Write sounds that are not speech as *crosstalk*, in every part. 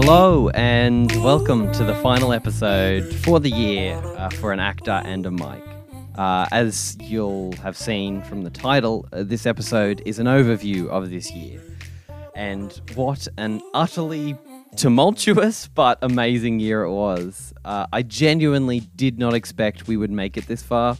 Hello and welcome to the final episode for the year uh, for an actor and a mic. Uh, as you'll have seen from the title, uh, this episode is an overview of this year. And what an utterly tumultuous but amazing year it was. Uh, I genuinely did not expect we would make it this far.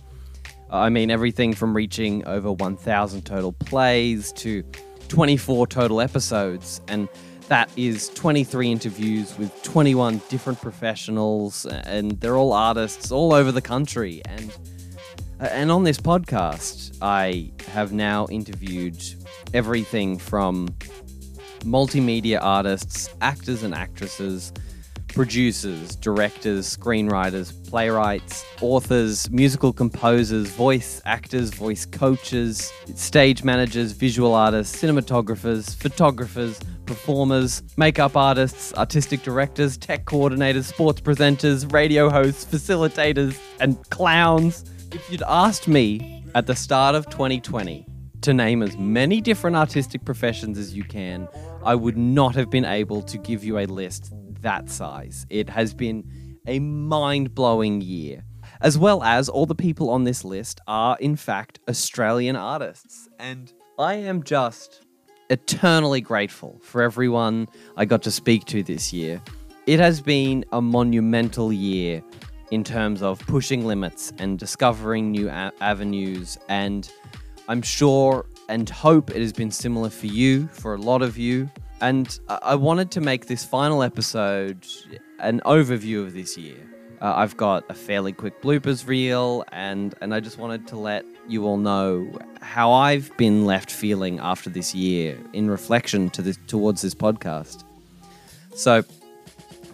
I mean, everything from reaching over 1,000 total plays to 24 total episodes. And that is 23 interviews with 21 different professionals, and they're all artists all over the country. And uh, Uh, and on this podcast, I have now interviewed everything from multimedia artists, actors and actresses, producers, directors, screenwriters, playwrights, authors, musical composers, voice actors, voice coaches, stage managers, visual artists, cinematographers, photographers, performers, makeup artists, artistic directors, tech coordinators, sports presenters, radio hosts, facilitators, and clowns. If you'd asked me at the start of 2020 to name as many different artistic professions as you can, I would not have been able to give you a list that size. It has been a mind blowing year. As well as all the people on this list are, in fact, Australian artists. And I am just eternally grateful for everyone I got to speak to this year. It has been a monumental year in terms of pushing limits and discovering new a- avenues. And I'm sure and hope it has been similar for you, for a lot of you. And I, I wanted to make this final episode an overview of this year. Uh, I've got a fairly quick bloopers reel, and, and I just wanted to let you all know how I've been left feeling after this year in reflection to this towards this podcast. So,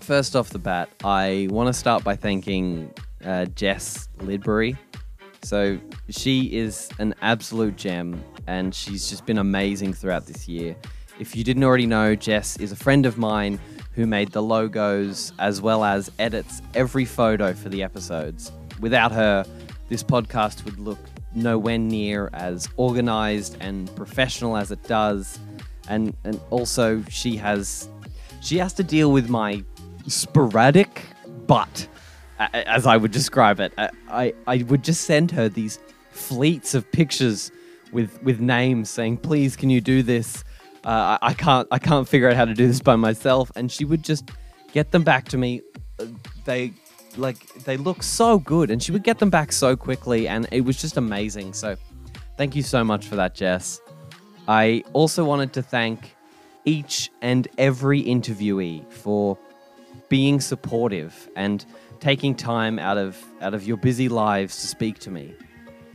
first off the bat, I want to start by thanking uh, Jess Lidbury. So, she is an absolute gem, and she's just been amazing throughout this year. If you didn't already know, Jess is a friend of mine who made the logos as well as edits every photo for the episodes. Without her, this podcast would look nowhere near as organized and professional as it does. And and also she has she has to deal with my sporadic but as I would describe it. I, I would just send her these fleets of pictures with with names saying, "Please, can you do this?" Uh, I, can't I can't figure out how to do this by myself, and she would just get them back to me. Uh, they like they look so good, and she would get them back so quickly, and it was just amazing. So, thank you so much for that, Jess. I also wanted to thank each and every interviewee for being supportive and taking time out of out of your busy lives to speak to me.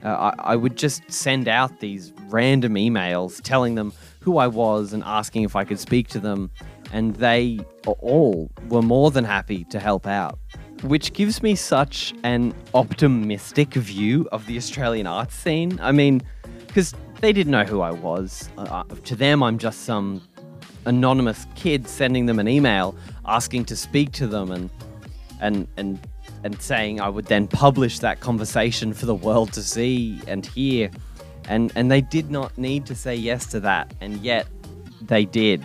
Uh, I, I would just send out these random emails telling them who I was and asking if I could speak to them, and they all were more than happy to help out. Which gives me such an optimistic view of the Australian arts scene. I mean, because they didn't know who I was. Uh, to them, I'm just some anonymous kid sending them an email asking to speak to them and and and and saying I would then publish that conversation for the world to see and hear. And and they did not need to say yes to that, and yet they did.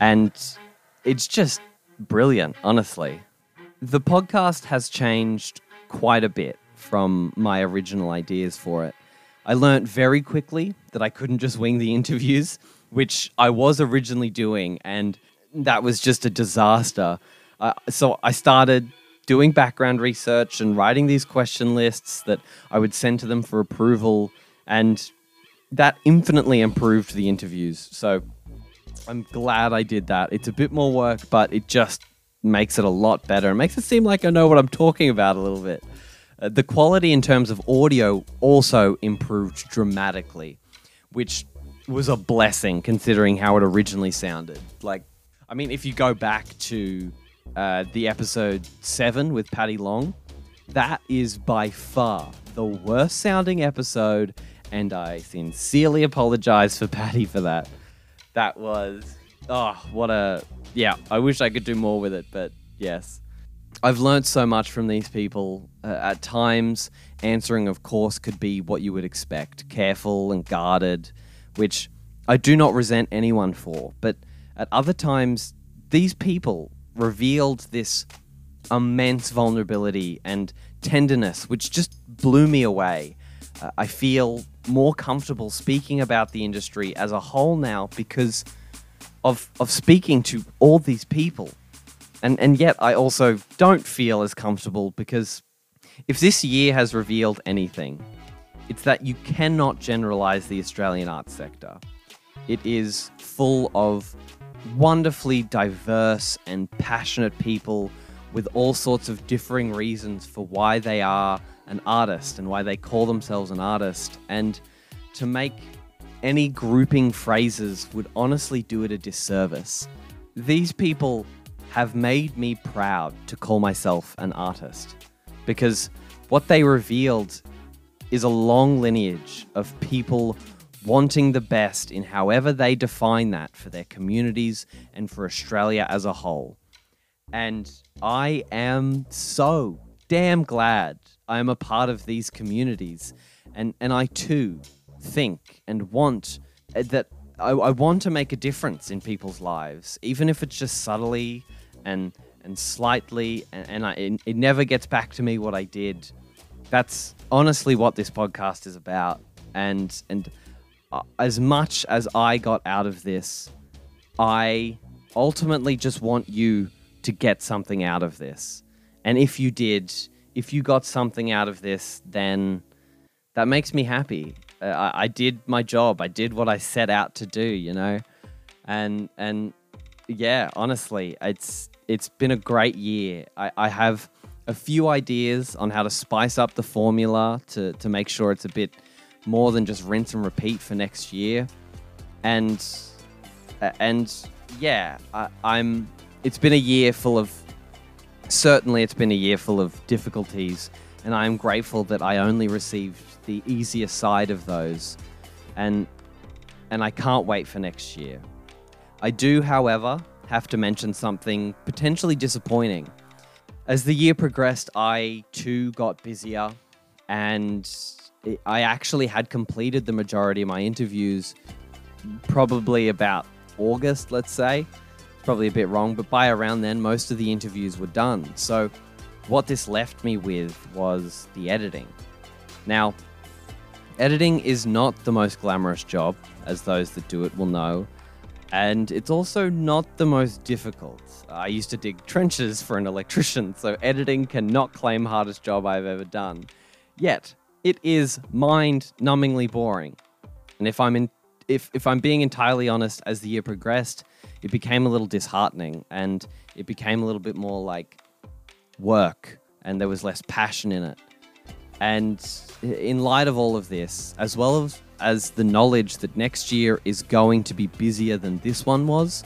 And it's just brilliant, honestly. The podcast has changed quite a bit from my original ideas for it. I learnt very quickly that I couldn't just wing the *laughs* interviews, which I was originally doing, and that was just a disaster. Uh, so I started doing background research and writing these question lists that I would send to them for approval, and that infinitely improved the interviews. So I'm glad I did that. It's a bit more work, but it just makes it a lot better. It makes it seem like I know what I'm talking about a little bit. Uh, the quality in terms of audio also improved dramatically, which was a blessing considering how it originally sounded. Like, I mean, if you go back to uh, the episode seven with Paddy Long, that is by far the worst sounding episode, and I sincerely apologize for *laughs* Paddy for that. that was oh what a yeah. I wish I could do more with it, but yes. I've learned so much from these people. Uh, at times, answering, of course, could be what you would expect careful and guarded, which I do not resent anyone for. But at other times, these people revealed this immense vulnerability and tenderness, which just blew me away. Uh, I feel more comfortable speaking about the industry as a whole now because of, of speaking to all these people and and yet I also don't feel as comfortable because if this year has revealed anything, it's that you cannot generalize the Australian arts sector. It is full of wonderfully diverse and passionate people with all sorts of differing reasons for why they are an artist and why they call themselves an artist. And to make any grouping phrases would honestly do it a disservice. These people have made me proud to call myself an artist because what they revealed is a long lineage of people wanting the best in however they define that for their communities and for Australia as a whole. And I am so damn glad I am a part of these communities. And, and I too think and want uh, that I, I want to make a difference in people's lives, even if it's just subtly and and slightly, and, and I, it, it never gets back to me what I did. That's honestly what this podcast is about, and and uh, as much as I got out of this, I ultimately just want you to get something out of this. And if you did, if you got something out of this, then that makes me happy. Uh, I, I did my job. I did what I set out to do, you know, and and yeah, honestly, it's it's been a great year. I, I have a few ideas on how to spice up the formula to, to make sure it's a bit more than just rinse and repeat for next year. And uh, and yeah, I, I'm. It's been a year full of. Certainly, it's been a year full of difficulties, and I am grateful that I only received the easier side of those, and and I can't wait for next year. I do, however, have to mention something potentially disappointing. As the year progressed, I too got busier and I actually had completed the majority of my interviews probably about August, let's say. Probably a bit wrong, but by around then, most of the interviews were done. So, what this left me with was the editing. Now, editing is not the most glamorous job, as those that do it will know and it's also not the most difficult. I used to dig trenches for an electrician, so editing cannot claim hardest job I've ever done. Yet, it is mind-numbingly boring. And if I'm in if if I'm being entirely honest, as the year progressed, it became a little disheartening and it became a little bit more like work and there was less passion in it. And in light of all of this, as well as as the knowledge that next year is going to be busier than this one was,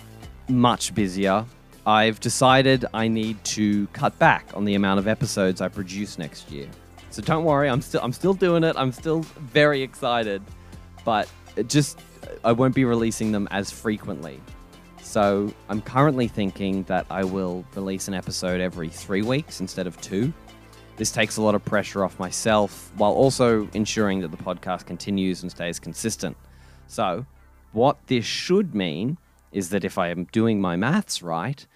much busier, I've decided I need to cut back on the amount of episodes I produce next year. So don't worry, I'm still I'm still doing it. I'm still very excited, but just I won't be releasing them as frequently. So I'm currently thinking that I will release an episode every 3 weeks instead of 2 this takes a lot of pressure off myself while also ensuring that the podcast continues and stays consistent. So, what this should mean is that if I am doing my maths right,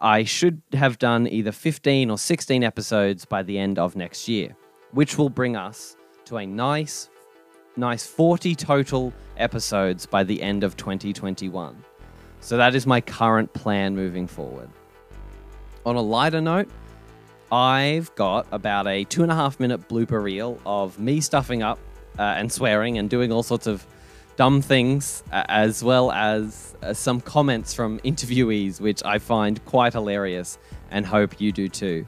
I should have done either 15 or 16 episodes by the end of next year, which will bring us to a nice nice 40 total episodes by the end of 2021. So that is my current plan moving forward. On a lighter note, I've got about a two and a half minute blooper reel of me stuffing up uh, and swearing and doing all sorts of dumb things, uh, as well as uh, some comments from interviewees, which I find quite hilarious and hope you do too.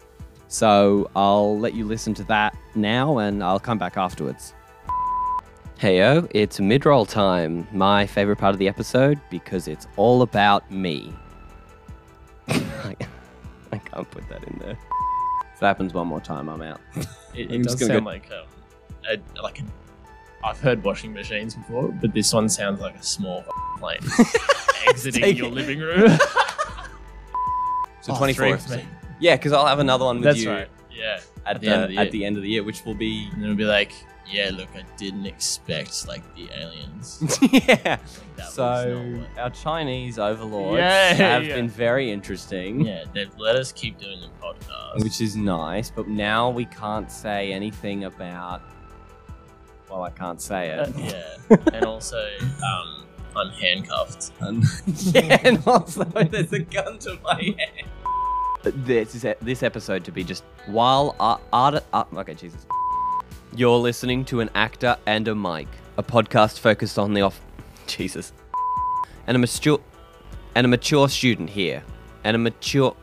So I'll let you listen to that now and I'll come back afterwards. Heyo, it's mid roll time, my favorite part of the episode because it's all about me. *laughs* I can't put that in there. If it happens one more time, I'm out. *laughs* It, it does sound go... like a, a, like a I've heard washing machines before, but this one sounds like a small plane *laughs* exiting your it. living room. *laughs* So Oh, 24. three for me. Yeah, because I'll have another one with That's you right. Yeah. at, At the, the end of the at year. the end of the year, which will be And it'll be like, yeah, look, I didn't expect like the aliens. *laughs* yeah. Like, So what- our Chinese overlords Yeah, have yeah. been very interesting, yeah, they've let us keep doing the podcast. which is nice. But now we can't say anything about. Well, I can't say Uh, it. yeah, *laughs* and also um, I'm handcuffed. Um, *laughs* yeah, and also there's a gun to my head. this is this episode to be just while art, art, art okay jesus you're listening to an actor and a mic a podcast focused on the off jesus and a mature and a mature student here and a mature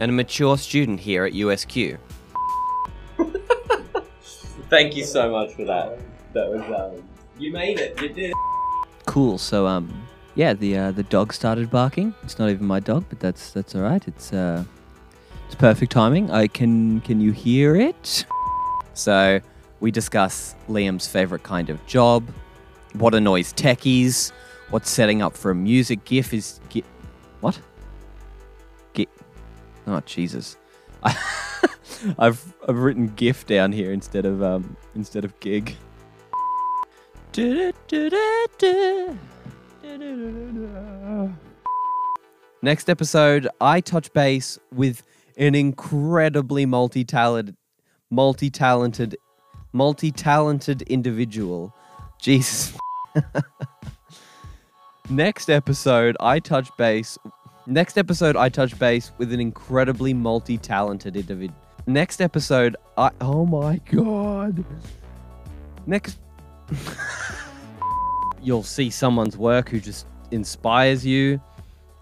and a mature student here at usq *laughs* Thank you so much for that. That was um, you made it. You did. Cool. So um, yeah, the uh, the dog started barking. It's not even my dog, but that's that's all right. It's uh, it's perfect timing. I can can you hear it? so we discuss liam's favorite kind of job what annoys techies what setting up for a music gif is gi- what gif oh jesus *laughs* I've I've written GIF down here instead of um instead of gig. Next episode, I touch base with an incredibly multi-talented, multi-talented, multi-talented individual. Jesus. *laughs* Next episode, I touch base. Next episode, I touch base with an incredibly multi-talented individual. Next episode, I oh my god. Next, *laughs* you'll see someone's work who just inspires you.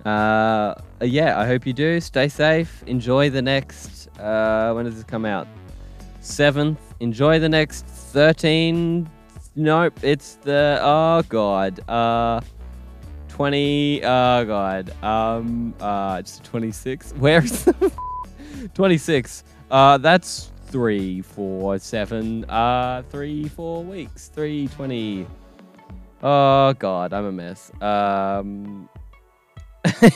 Uh, yeah, I hope you do. Stay safe. Enjoy the next. Uh, when does this come out? Seventh. Enjoy the next thirteen. Nope, it's the oh god. Uh, twenty. Oh god. Um. Uh, it's twenty six. Where's the twenty six? Uh, that's three, four, seven. Uh, three, four weeks. Three twenty. Oh god, I'm a mess. Um. *laughs*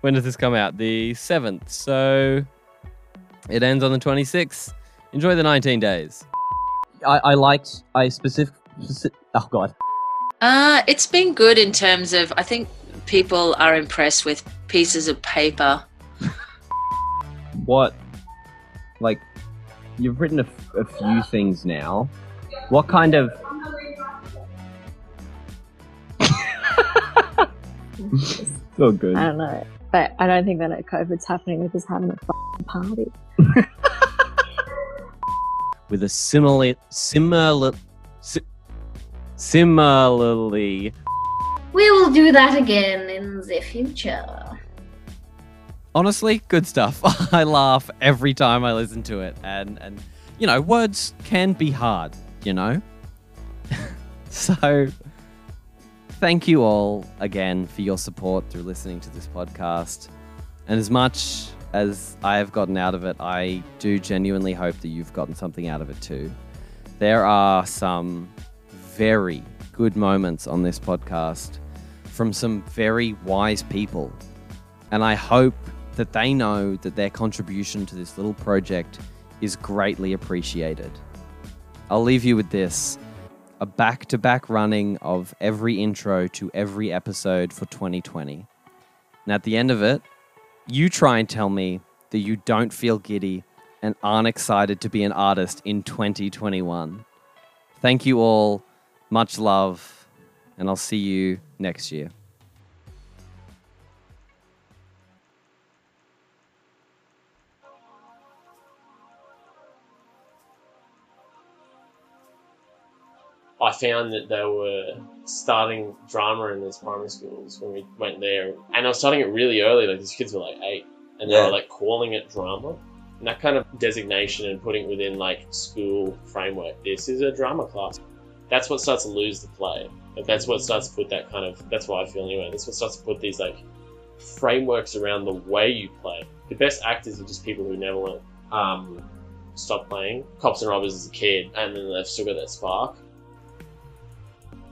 when does this come out? The 7th. So it ends on the 26th. Enjoy the 19 days. I, I liked. I specific. speci- oh god. Uh, it's been good in terms of I think people are impressed with pieces of paper. What, like, you've written a few things now. What kind of. *laughs* so good. I don't know. But I don't think that COVID's happening. We're just having a f***ing party. *laughs* With a similar. Similar. Si- similarly. We will do that again in the future. honestly, good stuff. *laughs* I laugh every time I listen to it, and and you know, words can be hard, you know. *laughs* so, thank you all again for your support through listening to this podcast, and as much as I have gotten out of it, I do genuinely hope that you've gotten something out of it too. There are some very good moments on this podcast from some very wise people. And I hope that they know that their contribution to this little project is greatly appreciated. I'll leave you with this a back to back running of every intro to every episode for 2020. And at the end of it, you try and tell me that you don't feel giddy and aren't excited to be an artist in 2021. Thank you all. Much love. And I'll see you next year. Found that they were starting drama in these primary schools when we went there, and I was starting it really early. Like these kids were like eight, and they Yeah. were like calling it drama. And that kind of designation and putting it within like school framework. This is a drama class. That's what starts to lose the play. Like that's what starts to put that kind of. That's what I feel anyway. That's what starts to put these like frameworks around the way you play. The best actors are just people who never learn. Um, stopped playing. Cops and Robbers as a kid, and then they've still got that spark.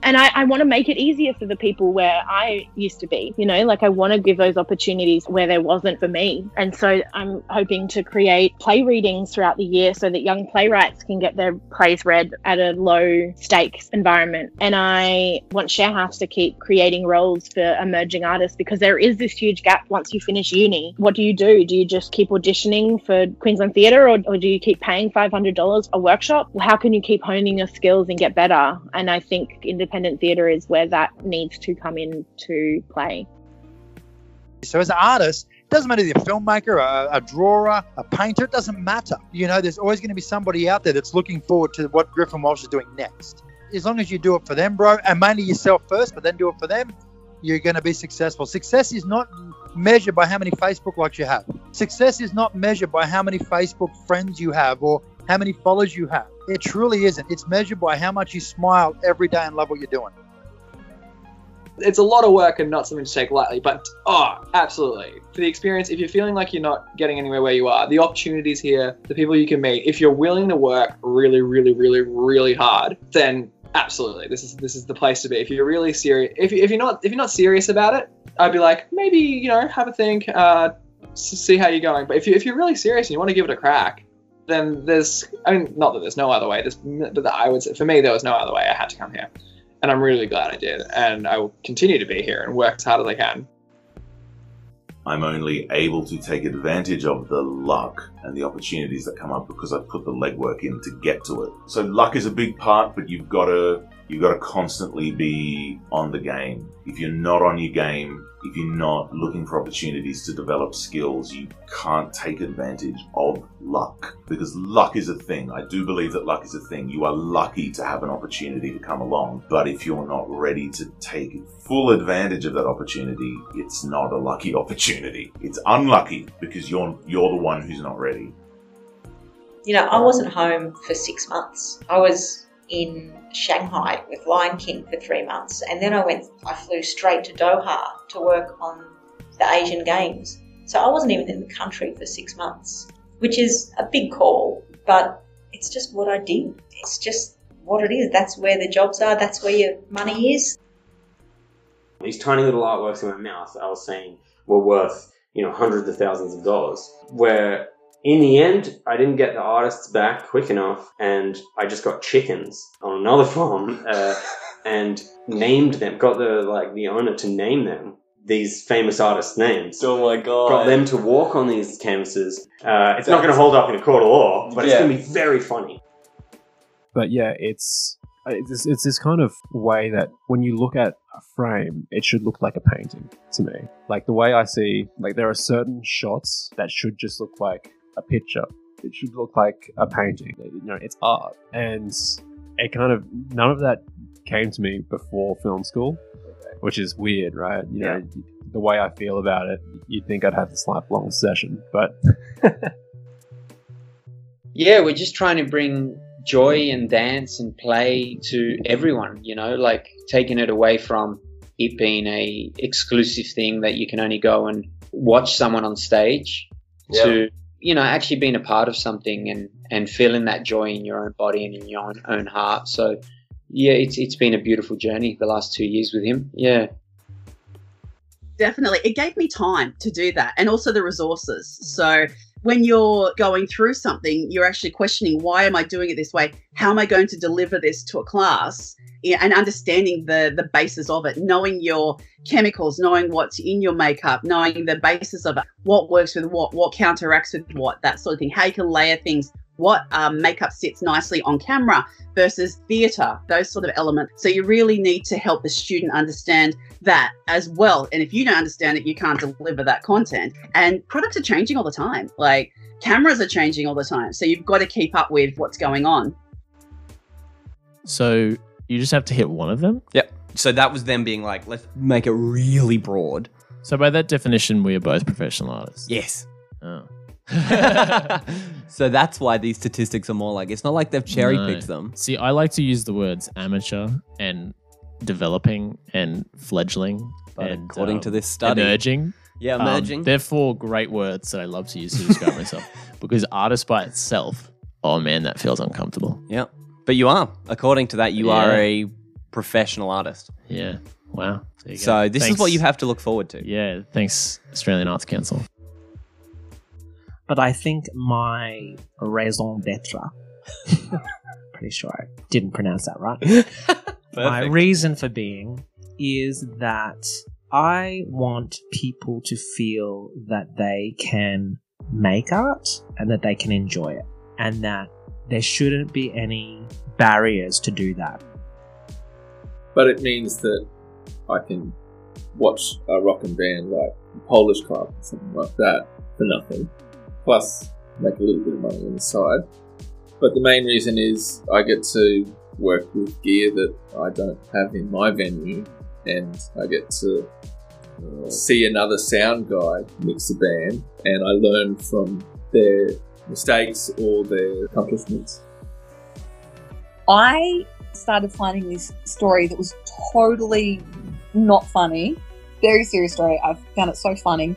And I, I want to make it easier for the people where I used to be. You know, like I want to give those opportunities where there wasn't for me. And so I'm hoping to create play readings throughout the year so that young playwrights can get their plays read at a low stakes environment. And I want Sharehouse to keep creating roles for emerging artists because there is this huge gap once you finish uni. What do you do? Do you just keep auditioning for Queensland Theatre or, or do you keep paying $500 a workshop? How can you keep honing your skills and get better? And I think independent theatre is where that needs to come into play. So as an artist, it doesn't matter if you're a filmmaker, a, a drawer, a painter, it doesn't matter. You know, there's always going to be somebody out there that's looking forward to what Griffin Walsh is doing next. As long as you do it for them, bro, and mainly yourself first, but then do it for them, you're going to be successful. Success is not measured by how many Facebook likes you have. Success is not measured by how many Facebook friends you have or how many followers you have. It truly isn't. It's measured by how much you smile every day and love what you're doing. it's a lot of work and not something to take lightly, but oh, absolutely. For the experience, if you're feeling like you're not getting anywhere where you are, the opportunities here, the people you can meet, if you're willing to work really, really, really, really hard, then absolutely, this is this is the place to be. If you're really serious, if, if you're not if you're not serious about it, I'd be like maybe you know have a think, uh, see how you're going. But if you if you're really serious and you want to give it a crack, then there's I mean not that there's no other way. There's but I would say for me there was no other way. I had to come here and I'm really glad I did. And I will continue to be here and work as hard as I can. I'm only able to take advantage of the luck and the opportunities that come up because I've put the legwork in to get to it. So luck is a big part, but you've got to you've got to constantly be on the game. If you're not on your game, if you're not looking for opportunities to develop skills, you can't take advantage of luck because luck is a thing. I do believe that luck is a thing. You are lucky to have an opportunity to come along, but if you're not ready to take full advantage of that opportunity, it's not a lucky *laughs* opportunity. It's unlucky because you're you're the one who's not ready. You know, I wasn't home for six months. I was in Shanghai with Lion King for three months, and then I went. I flew straight to Doha to work on the Asian Games. So I wasn't even in the country for six months, which is a big call, but it's just what I did. It's just what it is. That's where the jobs are. That's where your money is. These tiny little artworks in my mouth, I was saying, were worth, you know, hundreds of thousands of dollars. Where in the end, I didn't get the artists back quick enough, and I just got chickens on another *laughs* farm uh, and named them. Got the like the owner to name them these famous artists' names. Oh my god! Got them to walk on these canvases. Uh, it's not going to hold up in a court of law, but it's going to be very funny. But yeah, it's it's it's this kind of way that when you look at a frame, it should look like a painting to me. Like the way I see, like there are certain shots that should just look like a picture. It should look like a painting. You know, it's art, and it kind of none of that came to me before film school, which is weird, right? You know, the way I feel about it, you'd think I'd have this lifelong session, but *laughs* yeah, we're just trying to bring joy and dance and play to everyone, you know, like taking it away from it being a exclusive thing that you can only go and watch someone on stage Yeah. to you know actually being a part of something and and feeling that joy in your own body and in your own, own heart. So yeah, it's it's been a beautiful journey the last 2 years with him. Yeah. Definitely. It gave me time to do that and also the resources. So when you're going through something, you're actually questioning why am I doing it this way? How am I going to deliver this to a class? And understanding the the basis of it, knowing your chemicals, knowing what's in your makeup, knowing the basis of it, what works with what, what counteracts with what, that sort of thing. How you can layer things, what um, makeup sits nicely on camera versus theatre, those sort of elements. So you really need to help the student understand that as well. And if you don't understand it, you can't deliver that content. And products are changing all the time. Like cameras are changing all the time. So you've got to keep up with what's going on. So you just have to hit one of them? Yep. So that was them being like, let's make it really broad. So by that definition, we are both professional artists. Yes. Oh. *laughs* so that's why these statistics are more like it's not like they've cherry No. picked them. See, I like to use the words amateur and developing and fledgling. But and, according um, to this study- emerging. Yeah, um, emerging. they're four great words that I love to use to describe myself *laughs* because artist by itself oh man, that feels uncomfortable. Yeah. But you are. According to that, you are a professional artist. Yeah. Wow. There you go. So this is what you have to look forward to. Yeah. Thanks, Australian Arts Council. But I think my raison d'etre, *laughs* pretty sure I didn't pronounce that right. *laughs* my reason for being is that I want people to feel that they can make art and that they can enjoy it, and that there shouldn't be any barriers to do that. but it means that I can watch a rock and band like Polish Club or something like that for nothing, plus make a little bit of money on the side. But the main reason is I get to work with gear that I don't have in my venue, and I get to uh, see another sound guy mix a band, and I learn from their mistakes or their accomplishments. I started finding this story that was totally not funny. Very serious story. I found it so funny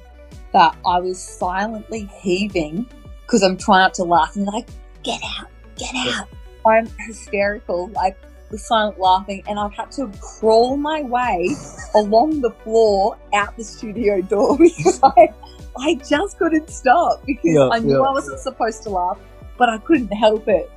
that I was silently heaving because I'm trying not to laugh and like, get out, get out. I'm hysterical, like was silent laughing, and I've had to crawl my way *laughs* along the floor out the studio door *laughs* because I, I just couldn't stop because Yeah, I knew yeah. I wasn't supposed to laugh, but I couldn't help it.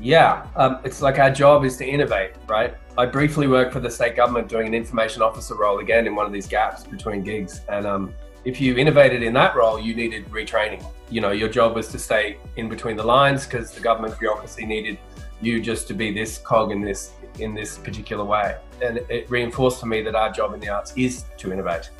Yeah, um, it's like our job is to innovate, right? I briefly worked for the state government doing an information officer role again in one of these gaps between gigs. And um, if you innovated in that role, you needed retraining. You know, your job was to stay in between the lines because the government bureaucracy needed you just to be this cog in this in this particular way. And it reinforced for me that our job in the arts is to innovate.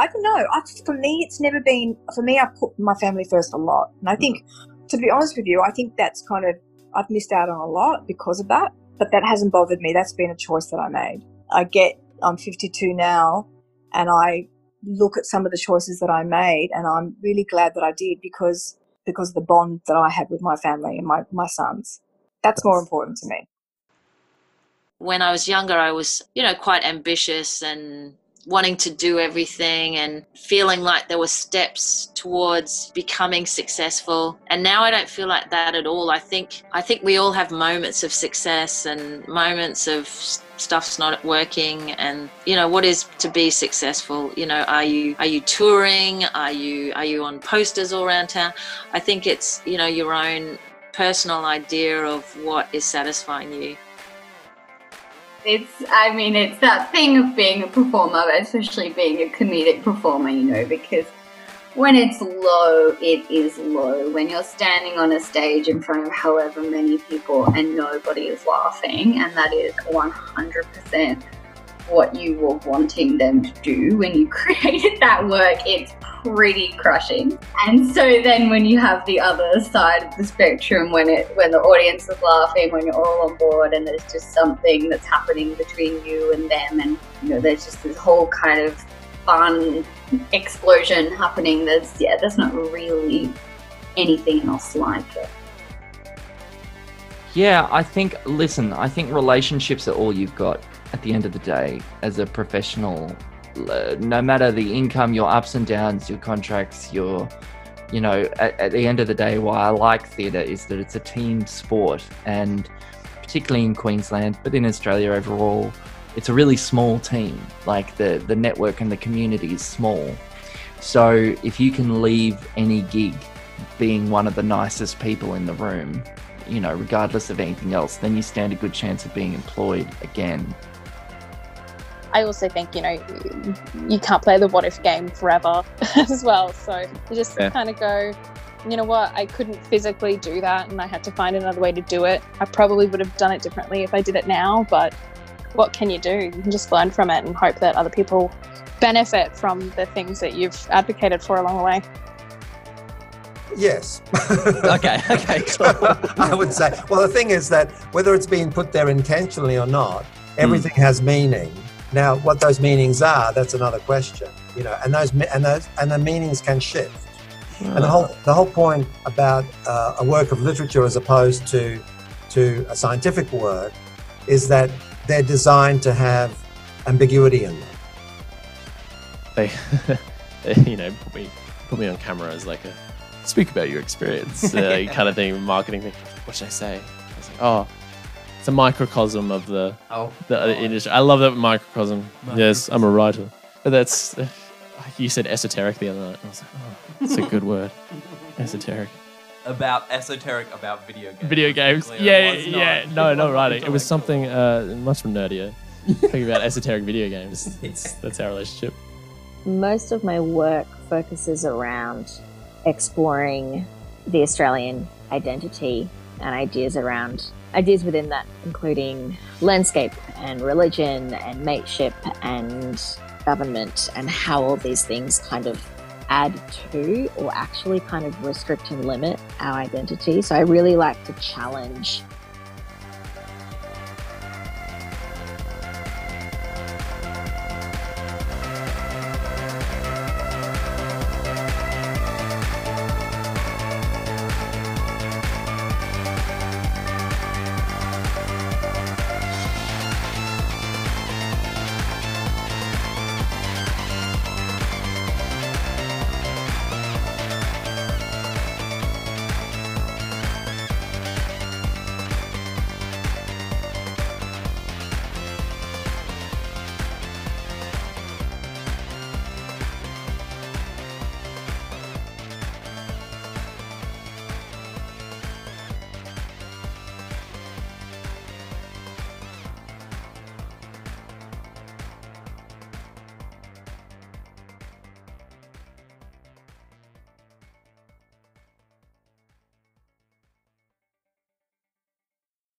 I don't know. I, for me, it's never been. For me, I put my family first a lot, and I think, to be honest with you, I think that's kind of I've missed out on a lot because of that. But that hasn't bothered me. That's been a choice that I made. I get. I'm 52 now, and I look at some of the choices that I made, and I'm really glad that I did because because of the bond that I had with my family and my my sons. That's more important to me. when I was younger, I was, you know, quite ambitious and wanting to do everything and feeling like there were steps towards becoming successful. And now I don't feel like that at all. I think I think we all have moments of success and moments of stuff's not working. And you know what is to be successful? You know are you are you touring? Are you are you on posters all around town? I think it's you know your own personal idea of what is satisfying you It's, I mean, it's that thing of being a performer, especially being a comedic performer, you know, because when it's low, it is low. When you're standing on a stage in front of however many people and nobody is laughing, and that is 100% what you were wanting them to do when you *laughs* created that work, it's pretty crushing. And so then when you have the other side of the spectrum when it when the audience is laughing, when you're all on board and there's just something that's happening between you and them and you know there's just this whole kind of fun explosion happening there's yeah, there's not really anything else like it. Yeah, I think, listen, I think relationships are all you've got at the end of the day as a professional. Uh, No matter the income, your ups and downs, your contracts, your, you know, at, at the end of the day, why I like theatre is that it's a team sport. And particularly in Queensland, but in Australia overall, it's a really small team. Like the, the network and the community is small. So if you can leave any gig being one of the nicest people in the room, you know, regardless of anything else, then you stand a good chance of being employed again. I also think, you know, you can't play the what if game forever *laughs* as well. So you just Yeah. kind of go, you know what, I couldn't physically do that and I had to find another way to do it. I probably would have done it differently if I did it now, but what can you do? You can just learn from it and hope that other people benefit from the things that you've advocated for along the way. Yes. *laughs* okay, okay. *laughs* I would say. Well, the thing is that whether it's being put there intentionally or not, everything hmm. has meaning. Now, what those meanings are, that's another question. You know, and those and those and the meanings can shift. And the whole the whole point about uh, a work of literature as opposed to to a scientific work is that they're designed to have ambiguity in them. They, they, *laughs* you know, put me put me on camera as like a speak about your experience, *laughs* uh, *laughs* kind of thing, marketing thing. What should I say? I was like, oh, it's a microcosm of the Oh, the other industry. I love that microcosm. Yes, I'm a writer. But that's you said esoteric the other night. I was like, oh, it's a good word, *laughs* esoteric. about esoteric about video games. Video games. Yeah, yeah. not- No, no wasn't *laughs* writing. It was something uh, much nerdier. Talking about *laughs* esoteric video games. It's, that's our relationship. Most of my work focuses around exploring the Australian identity and ideas around ideas within that, including landscape and religion and mateship and government and how all these things kind of add to or actually kind of restrict and limit our identity. So I really like to challenge